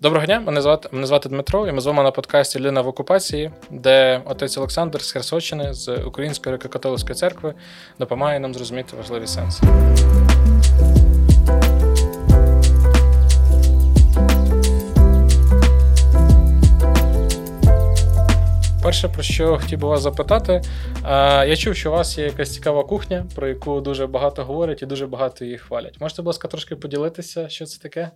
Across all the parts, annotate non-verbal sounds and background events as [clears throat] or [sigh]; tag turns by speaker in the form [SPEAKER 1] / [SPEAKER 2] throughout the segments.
[SPEAKER 1] Доброго дня, мене звати мене звати Дмитро, і ми з вами на подкасті Ліна в окупації, де отець Олександр з Херсонщини з Української греко-католицької церкви допомагає нам зрозуміти важливі сенси. Перше, про що хотів би вас запитати, я чув, що у вас є якась цікава кухня, про яку дуже багато говорять і дуже багато її хвалять. Можете, будь ласка, трошки поділитися, що це таке?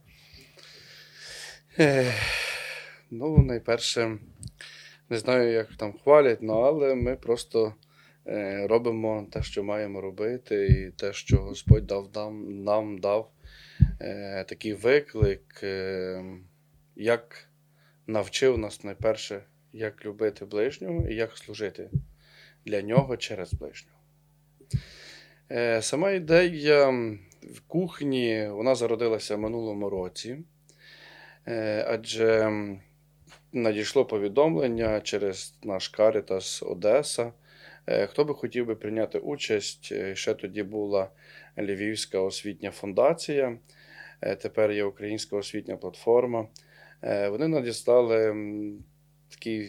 [SPEAKER 2] Ну, найперше, не знаю, як там хвалять, ну, але ми просто е, робимо те, що маємо робити, і те, що Господь дав нам, нам дав е, такий виклик, е, як навчив нас найперше, як любити ближнього і як служити для нього через ближнього. Е, Сама ідея в кухні вона зародилася в минулому році. Е, адже надійшло повідомлення через наш Карітас Одеса. Е, хто би хотів би прийняти участь? Е, ще тоді була Львівська освітня фундація, тепер є Українська освітня платформа. Вони надіслали такі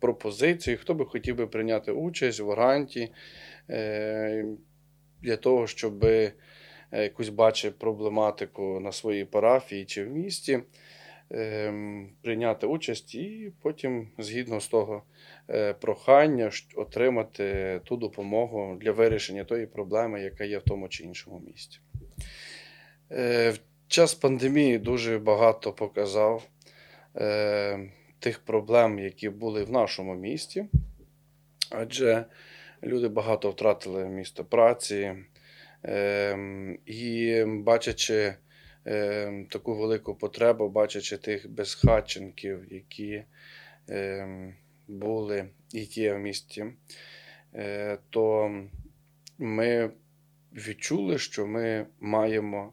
[SPEAKER 2] пропозиції, хто би хотів би прийняти участь в гранті для того, щоб Е, якусь бачить проблематику на своїй парафії чи в місті, ем, прийняти участь і потім, згідно з того е, прохання, отримати ту допомогу для вирішення тої проблеми, яка є в тому чи іншому місті. Е, в час пандемії дуже багато показав тих проблем, які були в нашому місті, адже люди багато втратили місто праці. Ем, і бачачи ем, таку велику потребу, бачачи тих безхатченків, які ем, були і є в місті, е, то ми відчули, що ми маємо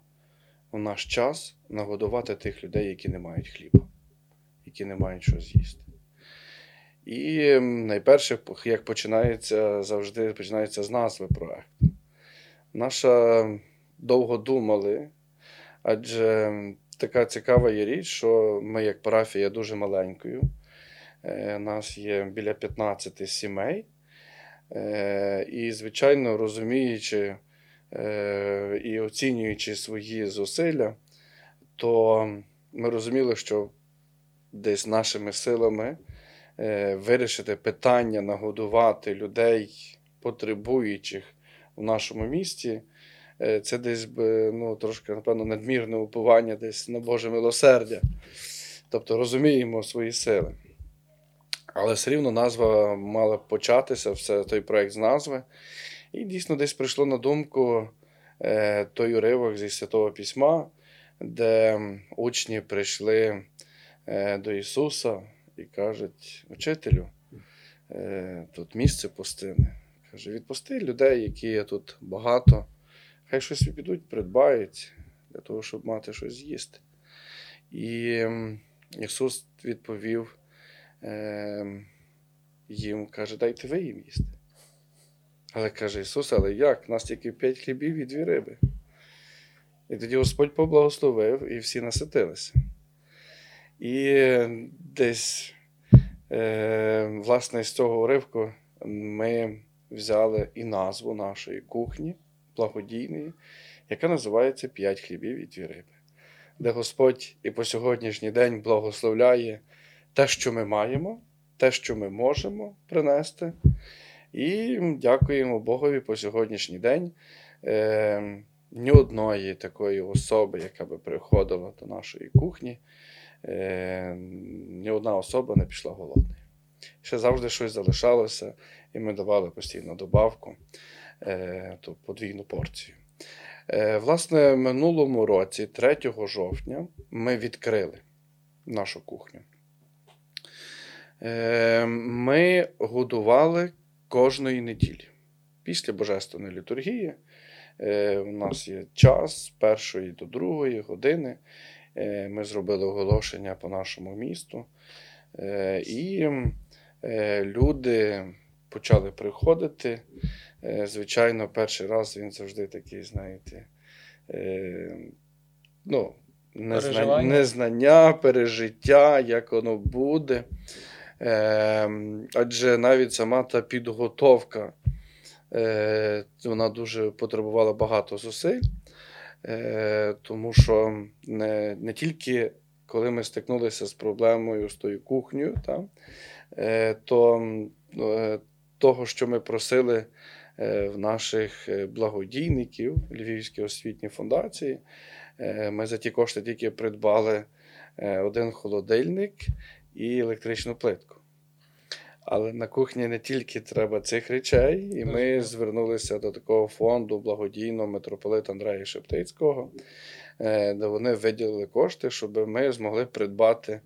[SPEAKER 2] у наш час нагодувати тих людей, які не мають хліба, які не мають що з'їсти. І найперше, як починається завжди починається з назви проекту наша довго думали, адже така цікава є річ, що ми, як парафія, дуже маленькою. У е, нас є біля 15 сімей. Е, і, звичайно, розуміючи е, і оцінюючи свої зусилля, то ми розуміли, що десь нашими силами вирішити питання нагодувати людей, потребуючих в нашому місті. Е, це десь ну, трошки, напевно, надмірне уповання десь на Боже милосердя. Тобто розуміємо свої сили. Але все рівно назва мала початися, все той проєкт з назви. І дійсно десь прийшло на думку е, той уривок зі Святого Письма, де учні прийшли е, до Ісуса і кажуть: Учителю, е, тут місце пустине. Каже, відпусти людей, які є тут багато. Хай щось підуть, придбають для того, щоб мати щось з'їсти. І Ісус відповів е, їм, каже, дайте ви їм їсти. Але каже Ісус, але як? У нас тільки п'ять хлібів і дві риби. І тоді Господь поблагословив, і всі наситилися. І десь, е, власне, з цього уривку ми взяли і назву нашої кухні благодійної, яка називається П'ять хлібів і дві риби, де Господь і по сьогоднішній день благословляє те, що ми маємо, те, що ми можемо принести. І дякуємо Богові по сьогоднішній день. Е, ні одної такої особи, яка би приходила до нашої кухні, е, ні одна особа не пішла голодною. Ще завжди щось залишалося, і ми давали постійно добавку, е, ту подвійну порцію. Е, власне, минулому році, 3 жовтня, ми відкрили нашу кухню. Е, ми годували кожної неділі. Після Божественної літургії у нас є час з першої до другої години. Ми зробили оголошення по нашому місту. І люди почали приходити. Е, звичайно, перший раз він завжди такий, знаєте, е, ну, незна...
[SPEAKER 1] Переживання.
[SPEAKER 2] незнання, пережиття, як воно буде. Е, адже навіть сама та підготовка вона дуже потребувала багато зусиль, тому що не, не тільки коли ми стикнулися з проблемою з тою кухнею, то е, того, що ми просили е, в наших е, благодійників Львівської освітньої фундації, е, ми за ті кошти тільки придбали один холодильник і електричну плитку. Але на кухні не тільки треба цих речей, і ми звернулися до такого фонду благодійного митрополита Андрея Шептицького, де вони виділили кошти, щоб ми змогли придбати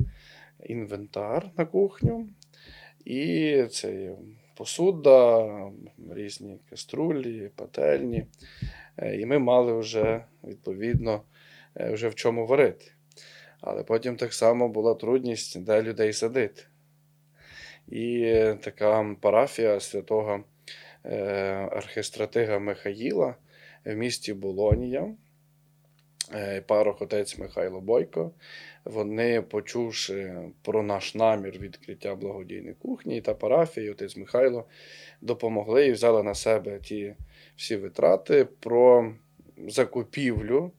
[SPEAKER 2] інвентар на кухню. І це посуда, різні каструлі, пательні. Е, І ми мали вже відповідно е, вже в чому варити. Але потім так само була трудність, де людей садити. І е, така парафія святого архистратига Михаїла в місті Болонія, е, парох отець Михайло Бойко. Вони, почувши про наш намір відкриття благодійної кухні та парафії, отець Михайло допомогли і взяли на себе ті всі витрати про закупівлю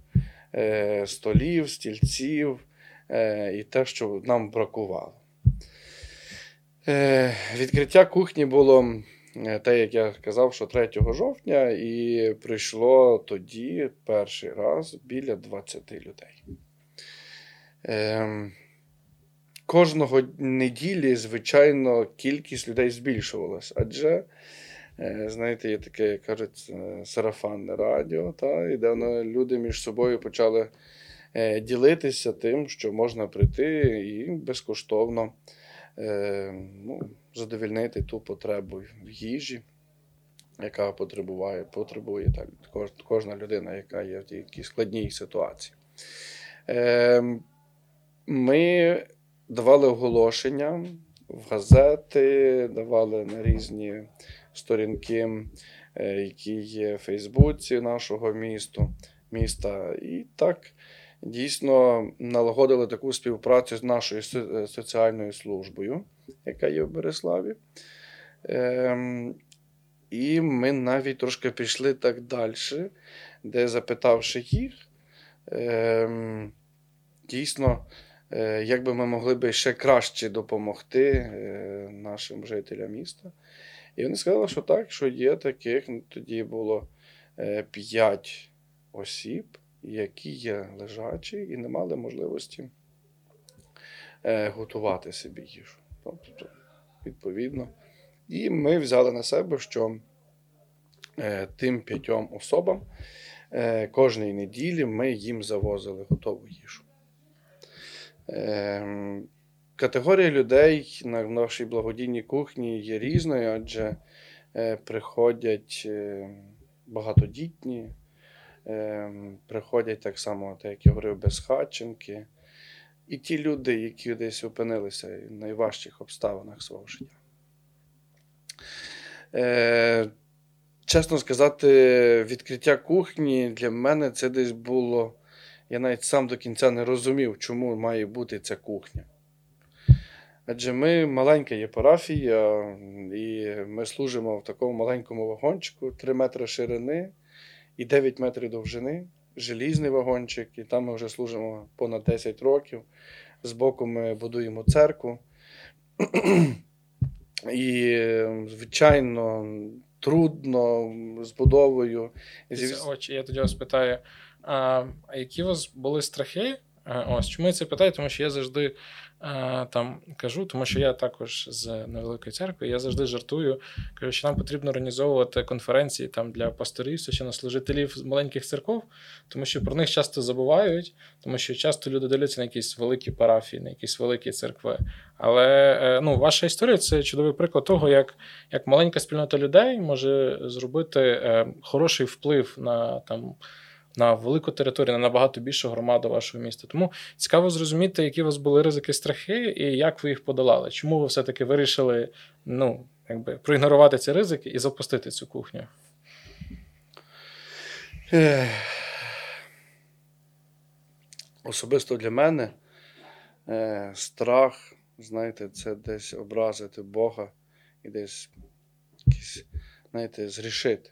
[SPEAKER 2] е, столів, стільців е, і те, що нам бракувало. Відкриття кухні було те, як я казав, що 3 жовтня, і прийшло тоді перший раз біля 20 людей. Е, кожного неділі, звичайно, кількість людей збільшувалась, адже, е, знаєте, є таке, як кажуть, е, сарафанне радіо, та, і де воно, люди між собою почали е, ділитися тим, що можна прийти і безкоштовно е, ну, задовільнити ту потребу в їжі, яка потребує, потребує так, кожна людина, яка є в тій складній ситуації. Е, ми давали оголошення в газети, давали на різні сторінки, е, які є в Фейсбуці нашого місту, міста. І так дійсно налагодили таку співпрацю з нашою е, соціальною службою, яка є в Береславі. Ем, і ми навіть трошки пішли так далі, де запитавши їх, ем, дійсно, е, як би ми могли би ще краще допомогти е, нашим жителям міста. І вони сказали, що так, що є таких, тоді було е, 5 осіб, які є лежачі і не мали можливості е, готувати собі їжу. Тобто, відповідно. І ми взяли на себе, що е, тим п'ятьом особам е, кожної неділі ми їм завозили готову їжу. Е, категорія людей на нашій благодійній кухні є різною, адже приходять багатодітні, приходять так само, так як я говорив, безхатченки. І ті люди, які десь опинилися в найважчих обставинах свого життя. Е, чесно сказати, відкриття кухні для мене це десь було. Я навіть сам до кінця не розумів, чому має бути ця кухня. Адже ми маленька є парафія, і ми служимо в такому маленькому вагончику 3 метри ширини і 9 метрів довжини, желізний вагончик, і там ми вже служимо понад 10 років. Збоку ми будуємо церкву. [clears throat] І, звичайно, трудно з будовою.
[SPEAKER 1] Дивіться, Очі, я тоді вас питаю, а які у вас були страхи? А, Ось чому я це питаю? Тому що я завжди а, там кажу, тому що я також з невеликої церкви, я завжди жартую, кажу, що нам потрібно організовувати конференції там для пасторів, священнослужителів з маленьких церков, тому що про них часто забувають, тому що часто люди дивляться на якісь великі парафії, на якісь великі церкви. Але е, ну, ваша історія це чудовий приклад того, як, як маленька спільнота людей може зробити е, хороший вплив на там. На велику територію, на набагато більшу громаду вашого міста. Тому цікаво зрозуміти, які у вас були ризики, страхи, і як ви їх подолали. Чому ви все-таки вирішили ну, якби, проігнорувати ці ризики і запустити цю кухню?
[SPEAKER 2] Особисто для мене е, страх, знаєте, це десь образити Бога і десь якісь, знаєте, зрішити.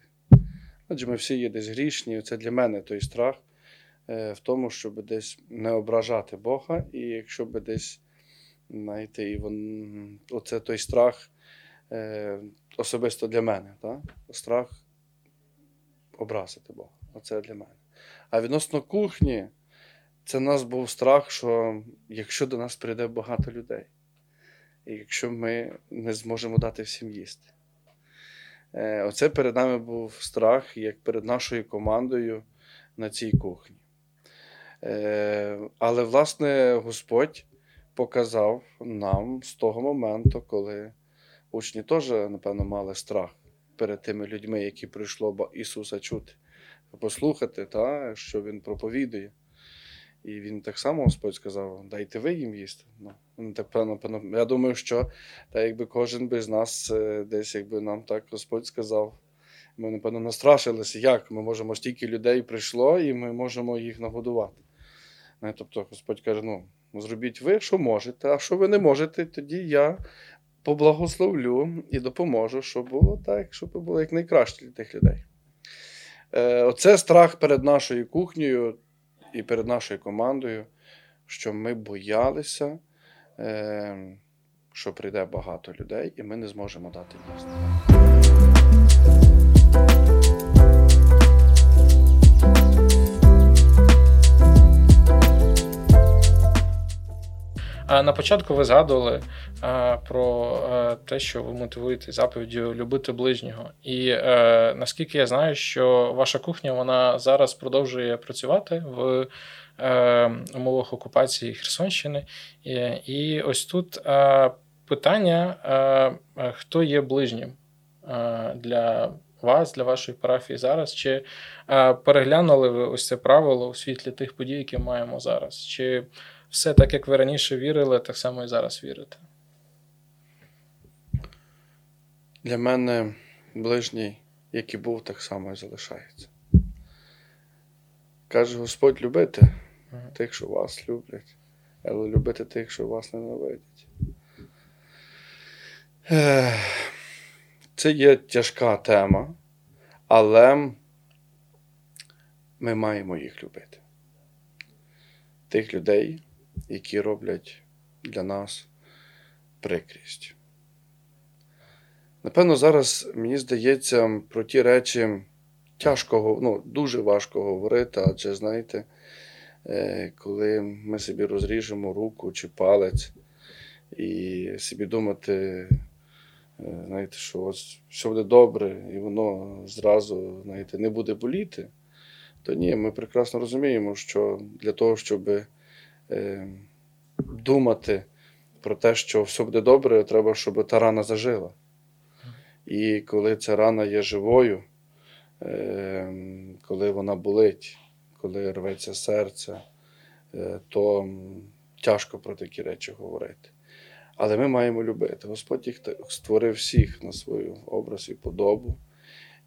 [SPEAKER 2] Адже ми всі є десь грішні, це для мене той страх е, в тому, щоб десь не ображати Бога, і якщо би десь, знаєте, і вон, оце той страх е, особисто для мене, так? страх образити Бога. Оце для мене. А відносно кухні, це в нас був страх, що якщо до нас прийде багато людей, і якщо ми не зможемо дати всім їсти. Е, Оце перед нами був страх, як перед нашою командою на цій кухні. Е, Але, власне, Господь показав нам з того моменту, коли учні теж, напевно, мали страх перед тими людьми, які прийшло Ісуса чути, послухати, та, що Він проповідує. І він так само Господь сказав: дайте ви їм їсти. Ну, так, певно, певно, Я думаю, що так, якби кожен би з нас е, десь, якби нам так Господь сказав, ми, напевно, настрашилися, як ми можемо стільки людей прийшло, і ми можемо їх нагодувати. Тобто Господь каже: ну, зробіть ви, що можете, а що ви не можете, тоді я поблагословлю і допоможу, щоб було так, щоб було якнайкраще для тих людей. Е, Оце страх перед нашою кухнею і перед нашою командою, що ми боялися, е, що прийде багато людей, і ми не зможемо дати їсти.
[SPEAKER 1] На початку ви згадували а, про а, те, що ви мотивуєте заповіддю любити ближнього. І а, е, наскільки я знаю, що ваша кухня вона зараз продовжує працювати в е, умовах окупації Херсонщини. І, ось тут питання: хто є ближнім для вас, для вашої парафії зараз? Чи переглянули ви ось це правило у світлі тих подій, які маємо зараз? Чи все так, як ви раніше вірили, так само і зараз вірите.
[SPEAKER 2] Для мене ближній, який був, так само і залишається. Каже Господь любити тих, що вас люблять, але любити тих, що вас ненавидять. Це є тяжка тема, але ми маємо їх любити. Тих людей, які роблять для нас прикрість. Напевно, зараз мені здається, про ті речі тяжко, ну, дуже важко говорити, адже, знаєте, е, коли ми собі розріжемо руку чи палець і собі думати, е, знаєте, що ось все буде добре, і воно зразу знаєте, не буде боліти, то ні, ми прекрасно розуміємо, що для того, щоб Е, думати про те, що все буде добре, треба, щоб та рана зажила. І коли ця рана є живою, е, коли вона болить, коли рветься серце, е, то тяжко про такі речі говорити. Але ми маємо любити. Господь їх створив всіх на свою образ і подобу.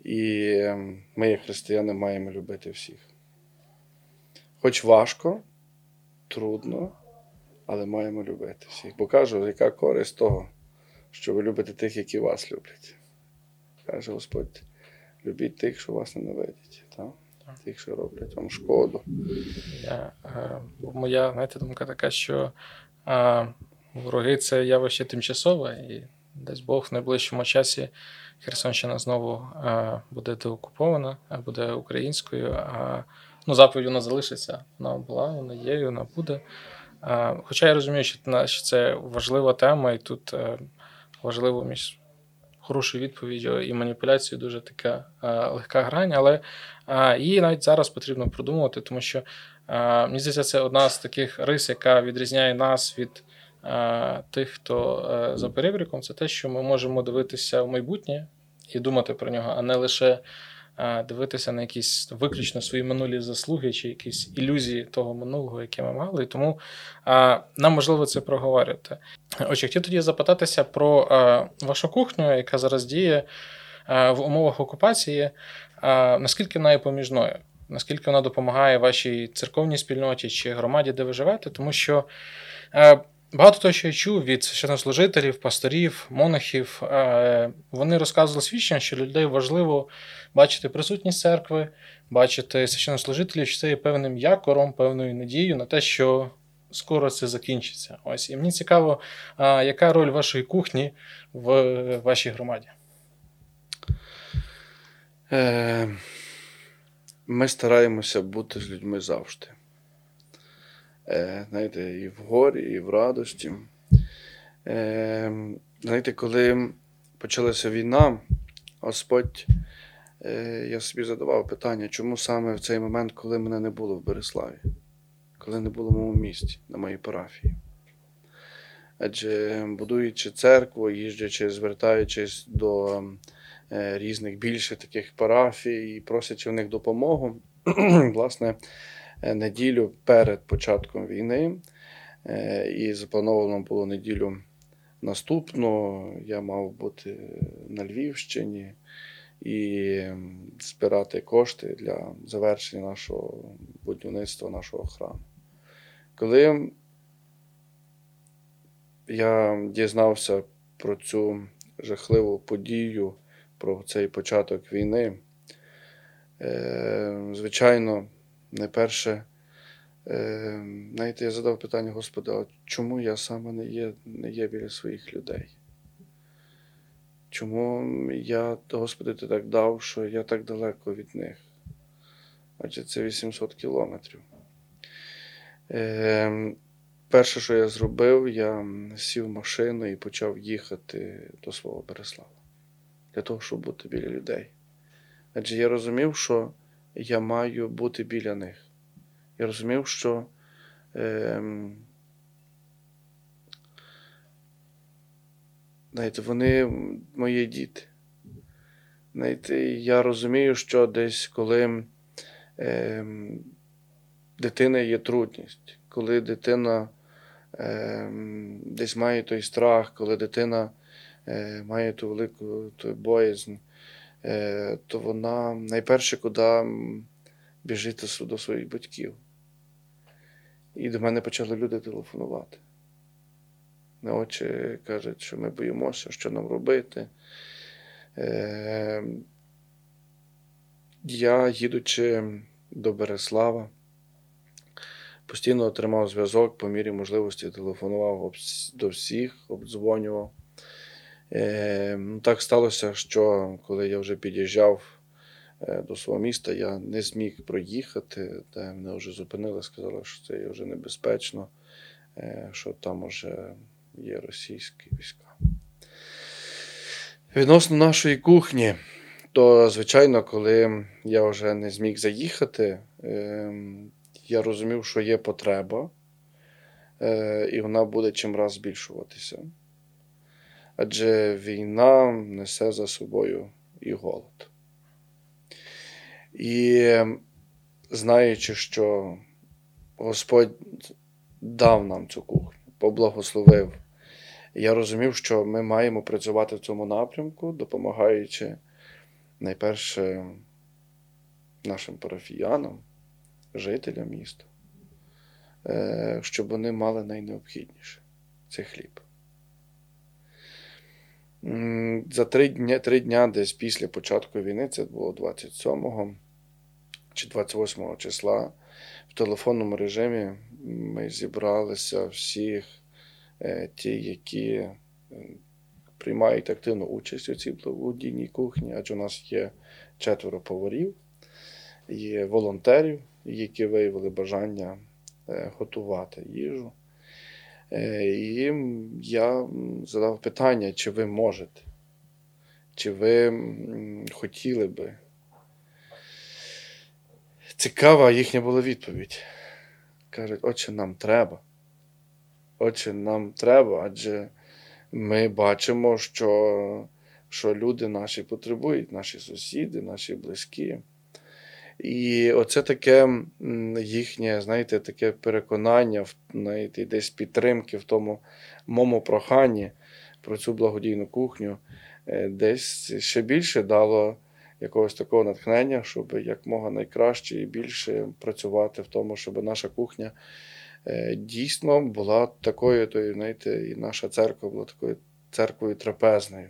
[SPEAKER 2] І ми, як християни, маємо любити всіх. Хоч важко, трудно, але маємо любити всіх. Бо кажу, яка користь того, що ви любите тих, які вас люблять. Каже Господь, любіть тих, що вас ненавидять. Так? Тих, що роблять вам шкоду.
[SPEAKER 1] Я, е, Моя знаєте, думка така, що е, вороги це явище тимчасове, і десь Бог в найближчому часі Херсонщина знову е, буде деокупована, буде українською. А ну, заповідь вона залишиться. Вона була, вона є, вона буде. Хоча я розумію, що це важлива тема, і тут е, важливо між хорошою відповіддю і маніпуляцією дуже така легка грань, але її навіть зараз потрібно продумувати, тому що мені здається, це одна з таких рис, яка відрізняє нас від тих, хто е, за перебріком, це те, що ми можемо дивитися в майбутнє і думати про нього, а не лише дивитися на якісь виключно свої минулі заслуги чи якісь ілюзії того минулого, яке ми мали. І тому нам можливо це проговорювати. Отже, хотів тоді запитатися про вашу кухню, яка зараз діє в умовах окупації. Наскільки вона є поміжною? наскільки вона допомагає вашій церковній спільноті чи громаді, де ви живете, тому що багато того, що я чув від священнослужителів, пасторів, монахів, е, вони розказували свідчення, що для людей важливо бачити присутність церкви, бачити священнослужителів, що це є певним якором, певною надією на те, що скоро це закінчиться. Ось і мені цікаво, яка роль вашої кухні в вашій громаді?
[SPEAKER 2] Е, Ми стараємося бути з людьми завжди. Е, Знаєте, і в горі, і в радості. Е, Знаєте, коли почалася війна, Господь, е, я собі задавав питання, чому саме в цей момент, коли мене не було в Береславі, коли не було в моєму місті, на моїй парафії. Адже будуючи церкву, їжджачи, звертаючись до різних більше таких парафій і просячи в них допомогу, [clears throat] власне, неділю перед початком війни, е, і заплановано було неділю наступну, я мав бути на Львівщині і збирати кошти для завершення нашого будівництва, нашого храму. Коли я дізнався про цю жахливу подію, про цей початок війни, е, звичайно, найперше, е, знаєте, я задав питання Господа, а чому я саме не є, не є біля своїх людей? Чому я, Господи, ти так дав, що я так далеко від них? Адже це 800 кілометрів. Е, перше, що я зробив, я сів в машину і почав їхати до свого Береслава для того, щоб бути біля людей. Адже я розумів, що я маю бути біля них. Я розумів, що е, знаєте, вони мої діти. Знаєте, я розумію, що десь коли е, дитина є трудність, коли дитина е, десь має той страх, коли дитина е, має ту велику ту боязнь, то вона найперше куди біжить до своїх батьків. І до мене почали люди телефонувати. На очі кажуть, що ми боїмося, що нам робити. Е, Я, їдучи до Береслава, постійно отримав зв'язок по мірі можливості, телефонував до всіх, обдзвонював. Е, ну, Так сталося, що коли я вже під'їжджав е, до свого міста, я не зміг проїхати, де мене вже зупинили, сказали, що це є вже небезпечно, е, що там вже є російські війська. Відносно нашої кухні, то, звичайно, коли я вже не зміг заїхати, ем, я розумів, що є потреба, і вона буде чим раз збільшуватися. Адже війна несе за собою і голод. І ем, знаючи, що Господь дав нам цю кухню, поблагословив. Я розумів, що ми маємо працювати в цьому напрямку, допомагаючи найперше нашим парафіянам, жителям міста, е, щоб вони мали найнеобхідніше це хліб. За три дня, три дня десь після початку війни, це було 27 чи 28 числа, в телефонному режимі ми зібралися всіх е, ті, які е, приймають активну участь у цій благодійній кухні, адже у нас є четверо поварів, є волонтерів, які виявили бажання е, готувати їжу. Е, І я задав питання, чи ви можете, чи ви хотіли би. Цікава їхня була відповідь. Кажуть, отче, нам треба. Отче, нам треба, адже ми бачимо, що, що люди наші потребують, наші сусіди, наші близькі. І оце таке їхнє, знаєте, таке переконання, знаєте, десь підтримки в тому моєму проханні про цю благодійну кухню, е, десь ще більше дало якогось такого натхнення, щоб якмога найкраще і більше працювати в тому, щоб наша кухня е, дійсно була такою, то, знаєте, і наша церква була такою церквою трапезною,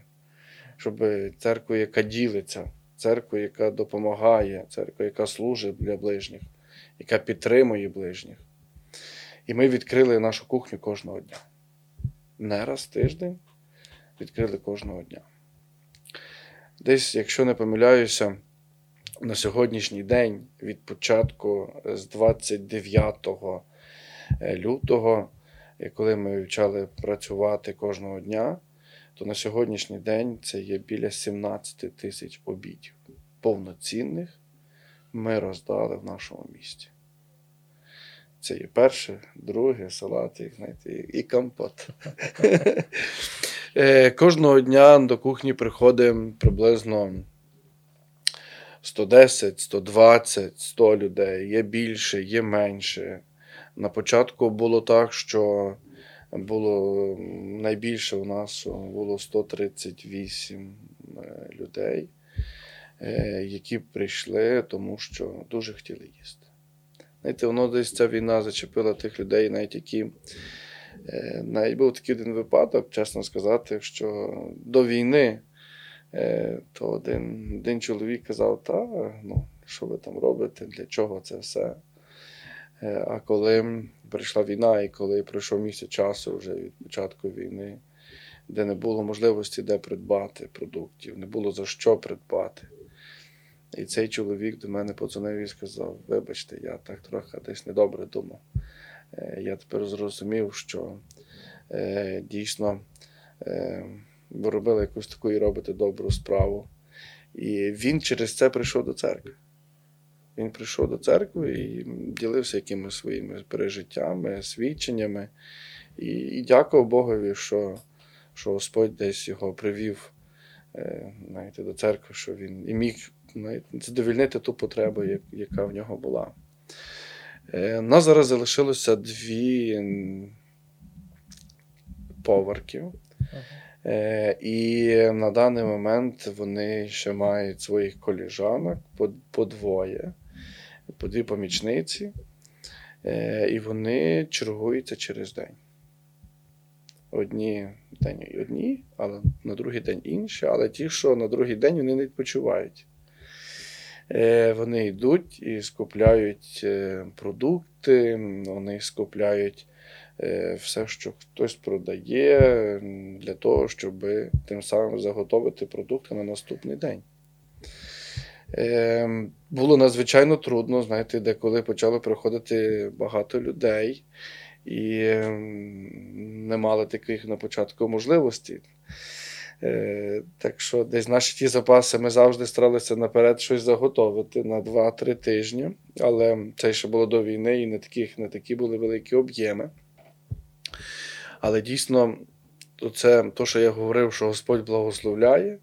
[SPEAKER 2] щоб церква, яка ділиться, церква, яка допомагає, церква, яка служить для ближніх, яка підтримує ближніх. І ми відкрили нашу кухню кожного дня. Не раз в тиждень відкрили кожного дня. Десь, якщо не помиляюся, на сьогоднішній день від початку з 29 е, лютого, е, коли ми почали працювати кожного дня, то на сьогоднішній день це є біля 17 тисяч обідів повноцінних ми роздали в нашому місті. Це є перше, друге, салати, знаєте, і компот. Е, кожного дня до кухні приходить приблизно 110, 120, 100 людей. Є більше, є менше. На початку було так, що було найбільше у нас було 138 е, людей, е, які прийшли, тому що дуже хотіли їсти. Знаєте, воно десь ця війна зачепила тих людей, навіть які. Е, навіть був такий один випадок, чесно сказати, що до війни то один один чоловік казав, та ну, що ви там робите, для чого це все. А коли прийшла війна, і коли пройшов місяць часу вже від початку війни, де не було можливості де придбати продуктів, не було за що придбати. І цей чоловік до мене подзвонив і сказав: Вибачте, я так трохи десь недобре думав. Е, я тепер зрозумів, що е, дійсно е, ви робили якусь таку і робите добру справу. І він через це прийшов до церкви. Він прийшов до церкви і ділився якимись своїми пережиттями, свідченнями. І і дякував Богові, що що Господь десь його привів знаєте, до церкви, що він і міг знаєте, задовільнити ту потребу, яка в нього була. Е, у нас зараз залишилося дві поверхи. Е, і на даний момент вони ще мають своїх коліжанок по, по двоє, по дві помічниці, е, і вони чергуються через день. Одні день одні, але на другий день інші. Але ті, що на другий день вони не відпочивають. Е, вони йдуть і скупляють е, продукти, вони скупляють все, що хтось продає, для того, щоб тим самим заготовити продукти на наступний день. Було надзвичайно трудно, знаєте, деколи почало приходити багато людей і не мали таких на початку можливостей. Так що десь наші ті запаси ми завжди старалися наперед щось заготовити на 2-3 тижні. Але це ще було до війни і не, таких, не такі були великі об'єми. Але дійсно, це то, що я говорив, що Господь благословляє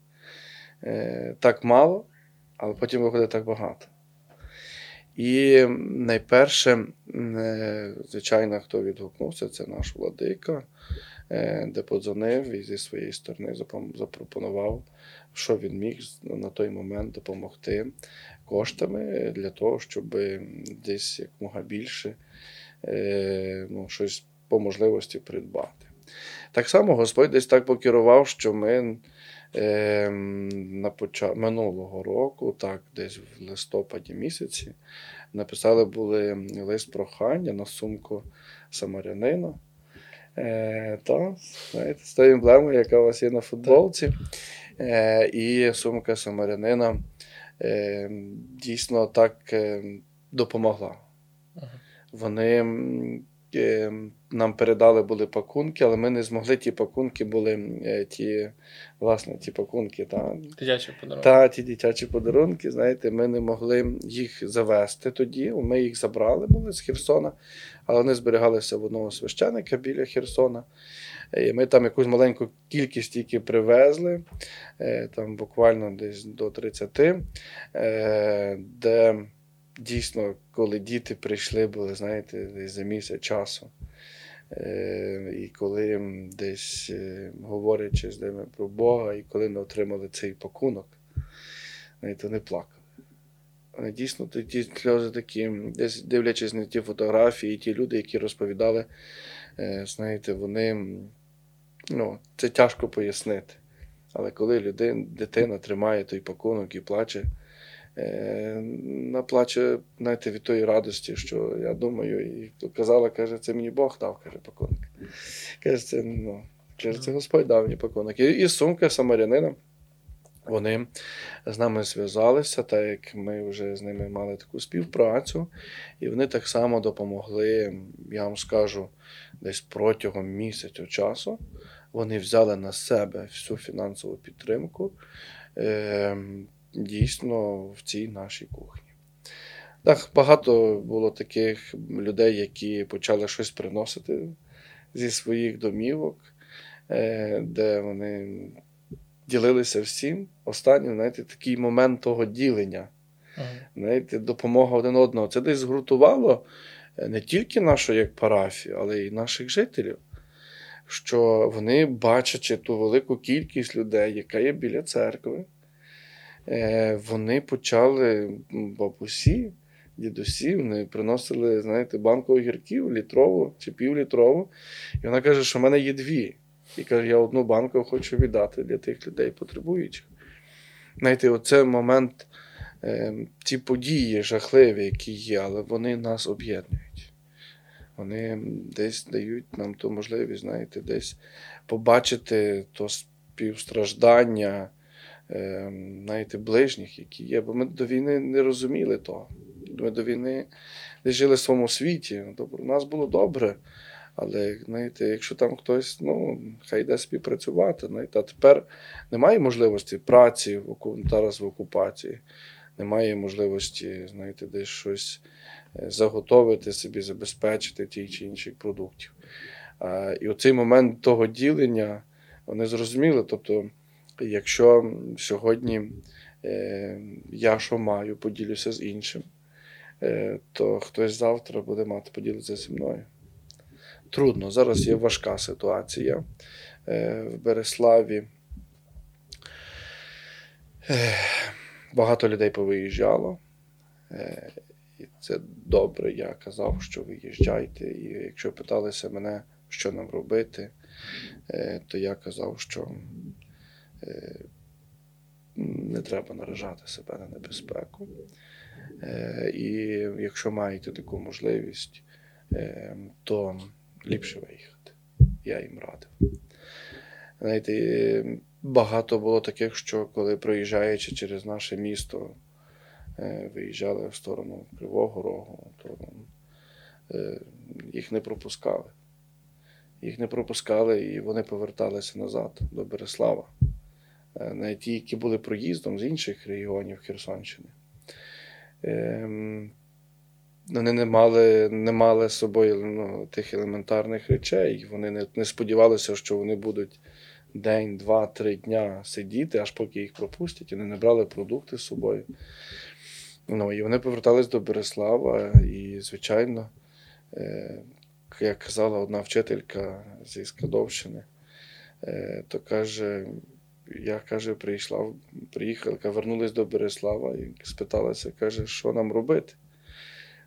[SPEAKER 2] е, так мало, але потім виходить так багато. І найперше, е, звичайно, хто відгукнувся, це наш владика. Е, де подзвонив і зі своєї сторони запропонував, що він міг на той момент допомогти коштами для того, щоб десь якомога більше е, ну, щось по можливості придбати. Так само Господь десь так покерував, що ми е, на почат... минулого року, так, десь в листопаді місяці, написали були лист прохання на сумку самарянина. Е, то, знаєте, з тою емблемою, яка у вас є на футболці. Е, І сумка самарянина е, дійсно так е, допомогла. Вони нам передали були пакунки, але ми не змогли ті пакунки були е, ті, власне, ті пакунки. Та,
[SPEAKER 1] Дитячі подарунки.
[SPEAKER 2] Та, ті дитячі подарунки, знаєте, ми не могли їх завести тоді. Ми їх забрали були з Херсона, але вони зберігалися в одного священика біля Херсона. І Ми там якусь маленьку кількість тільки привезли, е, там буквально десь до 30, е, де дійсно, коли діти прийшли, були, знаєте, десь за місяць часу. Е, і коли десь говорячи з ними про Бога, і коли не отримали цей пакунок, Знаєте, вони плакали. Вони дійсно ті- сльози такі, десь дивлячись на ті фотографії, ті люди, які розповідали, е, знаєте, вони ну, це тяжко пояснити. Але коли людина, дитина тримає той пакунок і плаче, е, вона плаче знаєте, від тої радості, що я думаю, і казала, каже, це мені Бог дав, каже, пакунок. Каже, це, ну, каже, це Господь дав мені пакунок. І, і сумка самарянина. Вони з нами зв'язалися, так як ми вже з ними мали таку співпрацю, і вони так само допомогли, я вам скажу, десь протягом місяця часу. Вони взяли на себе всю фінансову підтримку е, дійсно в цій нашій кухні. Так, багато було таких людей, які почали щось приносити зі своїх домівок, е, де вони ділилися всім. Останній, знаєте, такий момент того ділення,
[SPEAKER 1] Мгм.
[SPEAKER 2] знаєте, допомога один одного. Це десь згуртувало е, не тільки нашу як парафію, але й наших жителів. Що вони, бачачи ту велику кількість людей, яка є біля церкви, вони почали бабусі, дідусі, вони приносили, знаєте, банку огірків літрову чи півлітрову. І вона каже, що в мене є дві. І каже, я одну банку хочу віддати для тих людей потребуючих. Знаєте, оце момент, е, ці події жахливі, які є, але вони нас об'єднують. Вони десь дають нам ту можливість, знаєте, десь побачити то співстраждання, е, знаєте, ближніх, які є. Бо ми до війни не розуміли того. Ми до війни десь жили в своєму світі. У нас було добре. Але знаєте, якщо там хтось, ну, хай йде співпрацювати, знаєте, а тепер немає можливості праці в зараз в окупації, немає можливості, знаєте, десь щось е, заготовити собі, забезпечити ті чи інших продуктів. А, і оцей момент того ділення вони зрозуміли. Тобто, якщо сьогодні е, я що маю, поділюся з іншим, е, то хтось завтра буде мати поділитися зі мною. Трудно. Зараз є важка ситуація е, в Береславі. Багато людей повиїжджало. І це добре. Я казав, що виїжджайте. І якщо питалися мене, що нам робити, то я казав, що не треба наражати себе на небезпеку. Е, І якщо маєте таку можливість, е, то ліпше виїхати. Я їм радив. Знаєте, е, багато було таких, що коли проїжджаючи через наше місто, е, виїжджали в сторону Кривого Рогу, то е, їх не пропускали. Їх не пропускали і вони поверталися назад до Береслава. Е, Навіть ті, які були проїздом з інших регіонів Херсонщини. Ем, вони не мали, не мали з собою ну, тих елементарних речей. Вони не, не сподівалися, що вони будуть день, два, три дня сидіти, аж поки їх пропустять. Вони не брали продукти з собою. Ну, і вони повертались до Береслава, і, звичайно, е, як казала одна вчителька зі Скадовщини, е, то каже, я каже, прийшла, приїхала, вернулись до Береслава і спиталася, каже, що нам робити.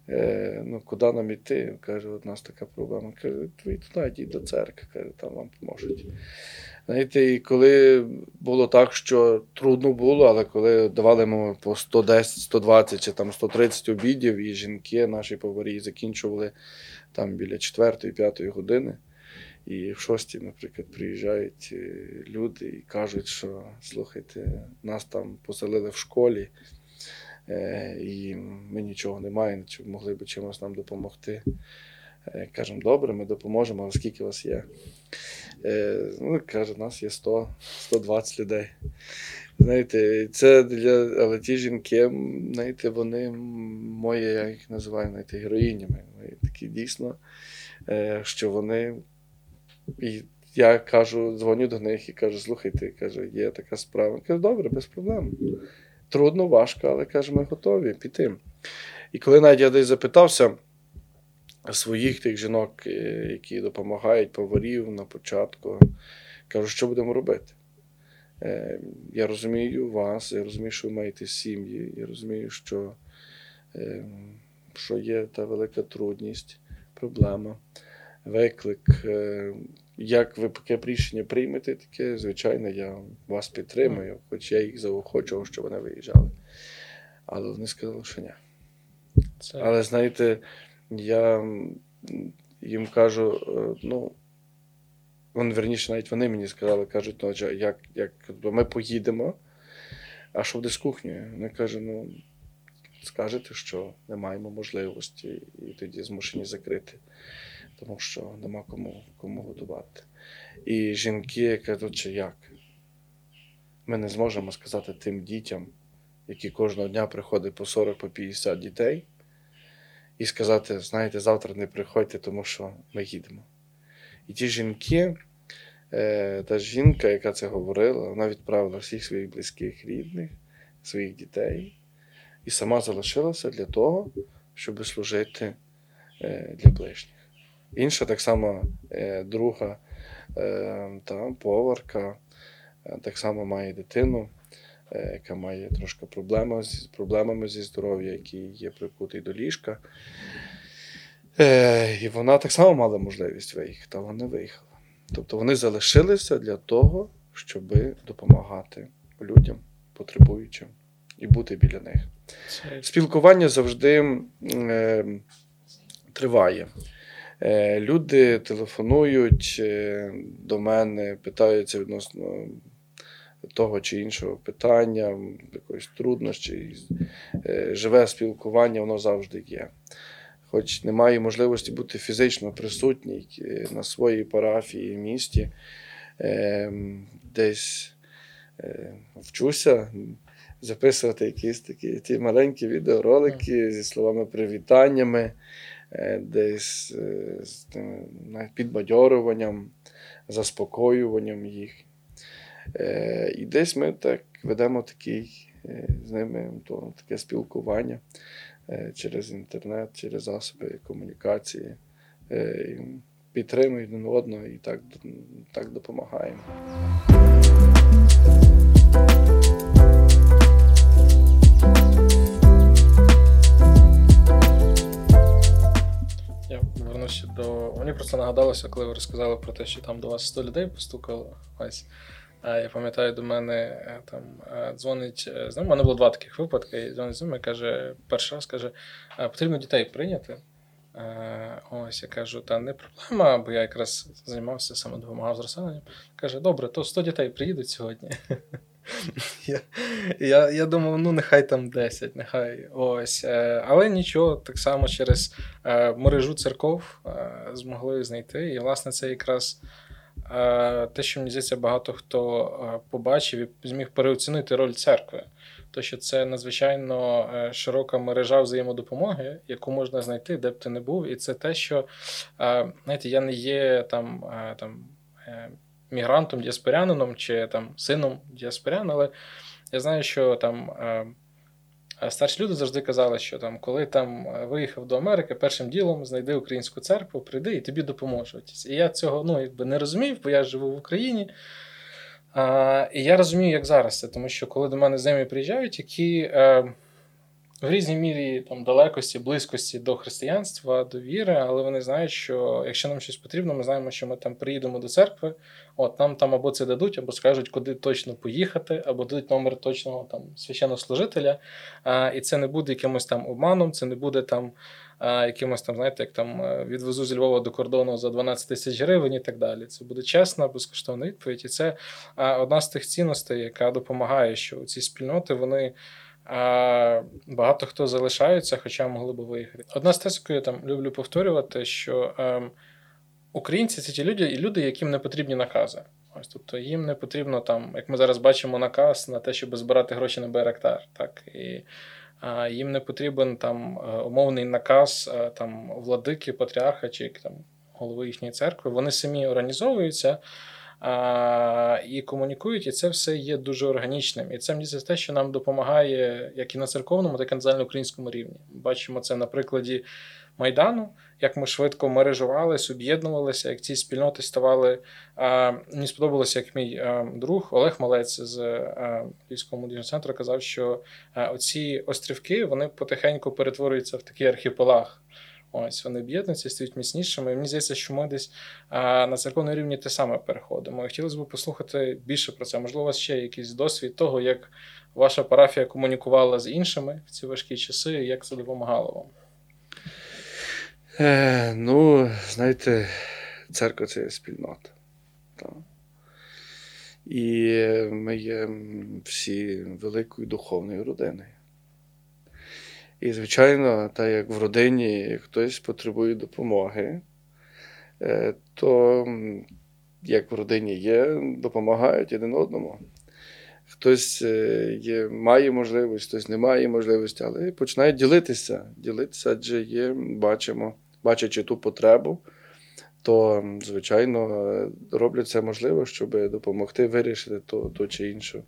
[SPEAKER 2] Е, ну, куди нам іти? Каже, у нас така проблема. Каже, ви туди йдіть до церкви, каже, там вам поможуть. Знаєте, і коли було так, що трудно було, але коли давали йому по 110, 120 чи там 130 обідів, і жінки, наші поварі, закінчували там біля 4-5 години. І в шостій, наприклад, приїжджають е, люди і кажуть, що слухайте, нас там поселили в школі, е, і ми нічого не маємо, чи могли б чимось нам допомогти. Е, Кажемо, добре, ми допоможемо, але скільки вас є? Ну, каже, нас є 100, 120 людей. Знаєте, це для але ті жінки, знаєте, вони м, мої, я їх називаю знаєте, героїнями. Такі дійсно, що вони. І я кажу, дзвоню до них і кажу, слухайте, каже, є така справа. Кажу, добре, без проблем. Трудно, важко, але каже, ми готові піти. І коли навіть я десь запитався своїх тих жінок, е, які допомагають поварів на початку, кажу, що будемо робити. Е, я розумію вас, я розумію, що ви маєте сім'ї, я розумію, що, е, що є та велика трудність, проблема, виклик. Е, як ви таке рішення приймете, таке, звичайно, я вас підтримую, хоч я їх заохочував, щоб вони виїжджали. Але вони сказали, що ні. Це... Але знаєте, я їм кажу, ну. Вони, верніше, навіть вони мені сказали, кажуть, ну, як як ми поїдемо, а що буде з кухнею? Вони кажуть, ну скажете, що не маємо можливості, і тоді змушені закрити, тому що нема кому кому готувати. І жінки кажуть, чи як? Ми не зможемо сказати тим дітям, які кожного дня приходять по 40-50 по 50 дітей, і сказати, знаєте, завтра не приходьте, тому що ми їдемо. І ті жінки, е, та жінка, яка це говорила, вона відправила всіх своїх близьких рідних, своїх дітей і сама залишилася для того, щоб служити е, для ближніх. Інша так само е, друга та поварка, так само має дитину, яка має трошки проблеми з проблемами зі здоров'я, які є прикутий до ліжка. Е, І вона так само мала можливість виїхати, але не виїхала. Тобто вони залишилися для того, щоб допомагати людям, потребуючим, і бути біля них. Спілкування завжди е, триває. Е, Люди телефонують е, до мене, питаються відносно того чи іншого питання, якоїсь труднощі. Е, живе спілкування, воно завжди є хоч немає можливості бути фізично присутній на своїй парафії, місті, ем, десь вчуся записувати якісь такі ті маленькі відеоролики зі словами привітаннями, десь з підбадьоруванням, заспокоюванням їх. І десь ми так ведемо такий з ними то, таке спілкування. Е, через інтернет, через засоби комунікації. Е, підтримують один одного і так, так допомагаємо.
[SPEAKER 1] Вернуся до. Мені просто нагадалося, коли ви розказали про те, що там до вас 100 людей постукало. Ось. Я пам'ятаю, до мене е, там е, дзвонить. Е, у мене було два таких випадки. і Дзвонить з каже, перший раз каже, потрібно дітей прийняти. Ось я кажу, та не проблема, бо я якраз займався саме допомагав з розселенням. Каже, добре, то 100 дітей приїдуть сьогодні. [laughs] [laughs] Я я, я думав, ну нехай там 10, нехай ось. Але нічого, так само через мережу церков змогли знайти. І, власне, це якраз те, що мені здається, багато хто побачив і зміг переоцінити роль церкви. То, що це надзвичайно е, широка мережа взаємодопомоги, яку можна знайти, де б ти не був. І це те, що знаєте, я не є там там е, мігрантом, діаспорянином чи там сином діаспорян, але я знаю, що там Старші люди завжди казали, що там, коли там е, виїхав до Америки, першим ділом знайди українську церкву, прийди і тобі допоможуть. І я цього ну, якби не розумів, бо я живу в Україні. А, І я розумію, як зараз це, тому що коли до мене землі приїжджають, які е, в різній мірі там далекості, близькості до християнства, до віри, але вони знають, що якщо нам щось потрібно, ми знаємо, що ми там приїдемо до церкви, от нам там або це дадуть, або скажуть, куди точно поїхати, або дадуть номер точного там священнослужителя. А, І це не буде якимось там обманом, це не буде там. Якимось там, знаєте, як там е, відвезу зі Львова до кордону за 12 тисяч гривень і так далі. Це буде чесна, безкоштовна відповідь. І це одна з тих цінностей, яка допомагає, що ці спільноти вони а багато хто залишаються, хоча могли би виїхати. Одна з тез, яку я там люблю повторювати, що е, українці це ті люди, люди, яким не потрібні накази. Ось тобто їм не потрібно там, як ми зараз бачимо, наказ на те, щоб збирати гроші на Байрактар. Так і а, їм не потрібен там е, умовний наказ е, там владики, патріарха чи там голови їхньої церкви. Вони самі організовуються і комунікують, і це все є дуже органічним. І це мені те, що нам допомагає як і на церковному, так і на загальноукраїнському рівні. Бачимо це на прикладі Майдану, як ми швидко мережувалися, об'єднувалися, як ці спільноти ставали. Мені сподобалося, як мій друг Олег Малець з Львівського молодіжного центру казав, що оці острівки вони потихеньку перетворюються в такий архіпелаг. Ось вони об'єднуються, стають міцнішими. І мені здається, що ми десь а, на церковному рівні те саме переходимо. І хотілося б послухати більше про це. Можливо, у вас ще якийсь досвід того, як ваша парафія комунікувала з іншими в ці важкі часи, і як це допомагало вам?
[SPEAKER 2] Е, Ну, знаєте, церква це спільнота. Так. І ми є всі великою духовною родиною. І, звичайно, так як в родині хтось потребує допомоги, е, то як в родині є, допомагають один одному. Хтось е, є, має можливість, хтось не має можливості, але починають ділитися. Ділитися, адже є, бачимо, бачачи ту потребу, то, звичайно, роблять це можливо, щоб допомогти вирішити ту, ту чи іншу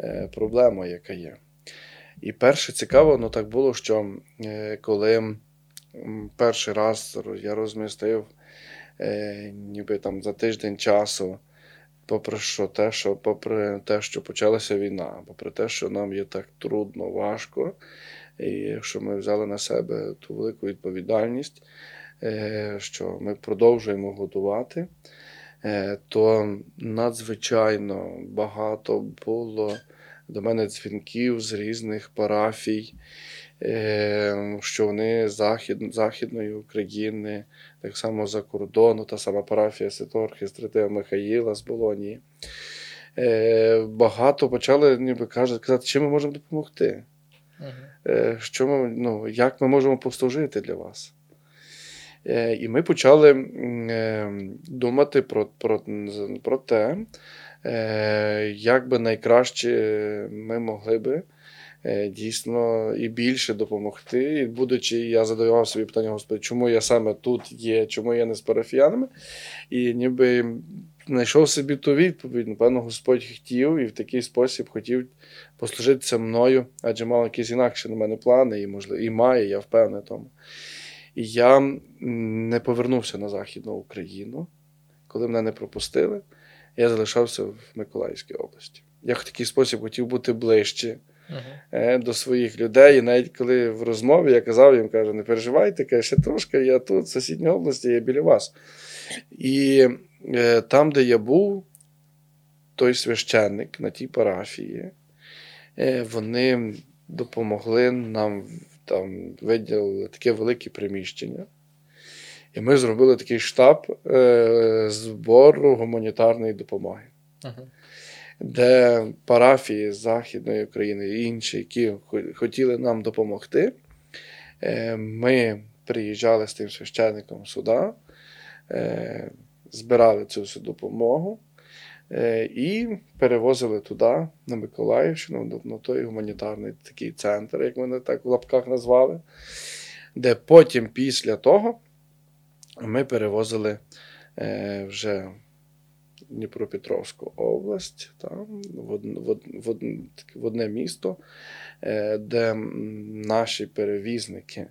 [SPEAKER 2] е, проблему, яка є. І перше цікаво, ну так було, що е, коли перший раз я розмістив е, ніби там за тиждень часу, попри що те, що попри те, що почалася війна, попри те, що нам є так трудно, важко, і що ми взяли на себе ту велику відповідальність, е, що ми продовжуємо готувати, то надзвичайно багато було до мене дзвінків з різних парафій, е, що вони захід, Західної України, так само за кордону, та сама парафія Святого Архістратива Михаїла з Болонії. Е, багато почали ніби казати, чим ми можемо допомогти. Uh-huh. Що ми, ну, Як ми можемо послужити для вас? І ми почали думати про, про, про те, Е, як би найкраще ми могли би е, дійсно і більше допомогти. І будучи, я задавав собі питання, Господи, чому я саме тут є, чому я не з парафіянами? І ніби знайшов собі ту відповідь. Напевно, Господь хотів і в такий спосіб хотів послужитися мною, адже мав якісь інакші на мене плани, і можливо, і має, я впевнений тому. І я не повернувся на Західну Україну, коли мене не пропустили я залишався в Миколаївській області. Я в такий спосіб хотів бути ближче uh-huh. до своїх людей. І навіть коли в розмові я казав їм, кажу, не переживайте, каже, ще трошки, я тут, в сусідній області, я біля вас. І е, там, де я був, той священник на тій парафії, е, вони допомогли нам там виділили таке велике приміщення. І ми зробили такий штаб е, збору гуманітарної допомоги, uh-huh. де парафії Західної України і інші, які хотіли нам допомогти, е, ми приїжджали з тим священником сюди, е, збирали цю всю допомогу е, і перевозили туди, на Миколаївщину, на той гуманітарний такий центр, як ми так в лапках назвали, де потім після того ми перевозили е, вже Дніпропетровську область там, в, в, в, в одне місто, е, де наші перевізники,